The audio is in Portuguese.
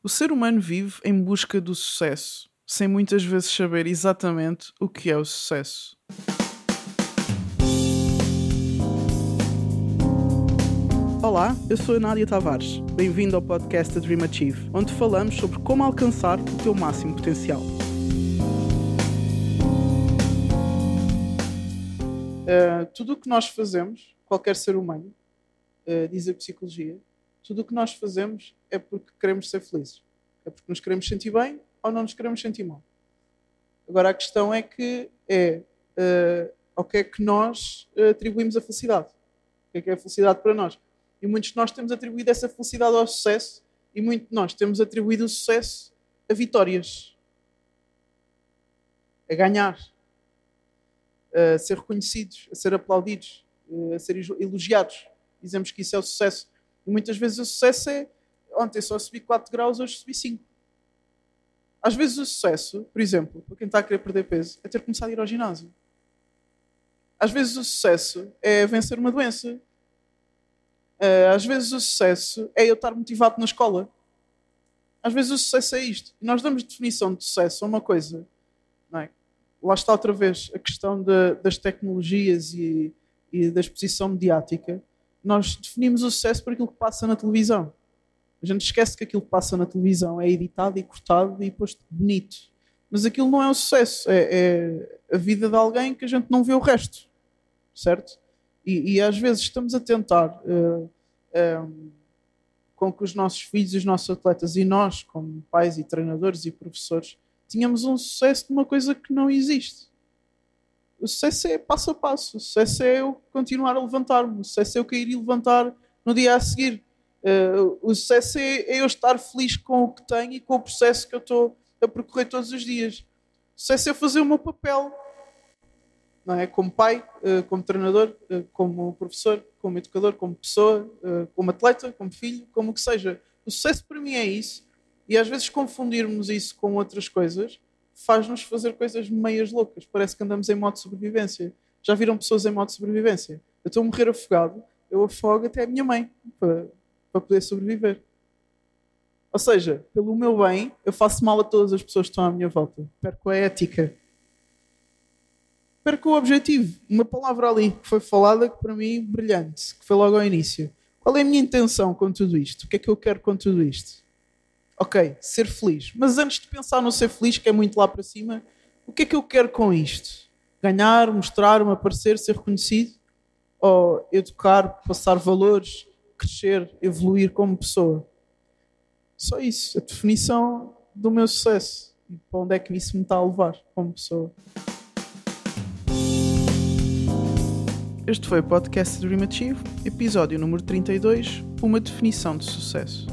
O ser humano vive em busca do sucesso, sem muitas vezes saber exatamente o que é o sucesso. Olá, eu sou a Nádia Tavares. Bem-vindo ao podcast Dream Achieve, onde falamos sobre como alcançar o teu máximo potencial. Uh, tudo o que nós fazemos, qualquer ser humano, uh, diz a psicologia, tudo o que nós fazemos é porque queremos ser felizes. É porque nos queremos sentir bem ou não nos queremos sentir mal. Agora a questão é que é uh, ao que é que nós atribuímos a felicidade. O que é que é a felicidade para nós? E muitos de nós temos atribuído essa felicidade ao sucesso e muitos de nós temos atribuído o sucesso a vitórias, a ganhar, a ser reconhecidos, a ser aplaudidos, a ser elogiados. Dizemos que isso é o sucesso. E muitas vezes o sucesso é ontem só subi 4 graus, hoje subi 5. Às vezes o sucesso, por exemplo, para quem está a querer perder peso, é ter começado a ir ao ginásio. Às vezes o sucesso é vencer uma doença. Eh, às vezes o sucesso é eu estar motivado na escola. Às vezes o sucesso é isto. E nós damos definição de sucesso a uma coisa. É? Lá está outra vez a questão de, das tecnologias e, e da exposição mediática. Nós definimos o sucesso por aquilo que passa na televisão. A gente esquece que aquilo que passa na televisão é editado e cortado e posto bonito. Mas aquilo não é um sucesso. É, é a vida de alguém que a gente não vê o resto. Certo? E, e às vezes estamos a tentar uh, uh, com que os nossos filhos os nossos atletas e nós, como pais e treinadores e professores, tínhamos um sucesso de uma coisa que não existe. Sucesso é passo a passo. Sucesso é eu continuar a levantar-me. Sucesso é eu cair e levantar no dia a seguir. Uh, o sucesso é, é, eu estar feliz com o que tenho e com o processo que eu estou a percorrer todos os dias. O sucesso é fazer o meu papel não é? Como pai, eh, como treinador, eh, como professor, como educador, como pessoa, como atleta, como filho, como o que seja. O sucesso para mim é isso. E às vezes confundirmos isso com outras coisas faz-nos fazer coisas meias loucas. Parece que andamos em modo de sobrevivência. Já viram pessoas em modo de sobrevivência? Eu estou a morrer afogado, eu afogo até a minha mãe para, para poder sobreviver. Ou seja, pelo meu bem, eu faço mal a todas as pessoas que estão à minha volta. Perco a ética perca o objetivo. Uma palavra ali que foi falada que para mim brilhante, que foi logo ao início. Qual é a minha intenção com tudo isto? O que é que eu quero com tudo isto? Ok, ser feliz. Mas antes de pensar no ser feliz, que é muito lá para cima, o que é que eu quero com isto? Ganhar, mostrar-me, aparecer, ser reconhecido? Ou educar, passar valores, crescer, evoluir como pessoa? Só isso. A definição do meu sucesso. E para onde é que isso me está a levar como pessoa? Este foi o podcast Dream Achieve, episódio número 32, uma definição de sucesso.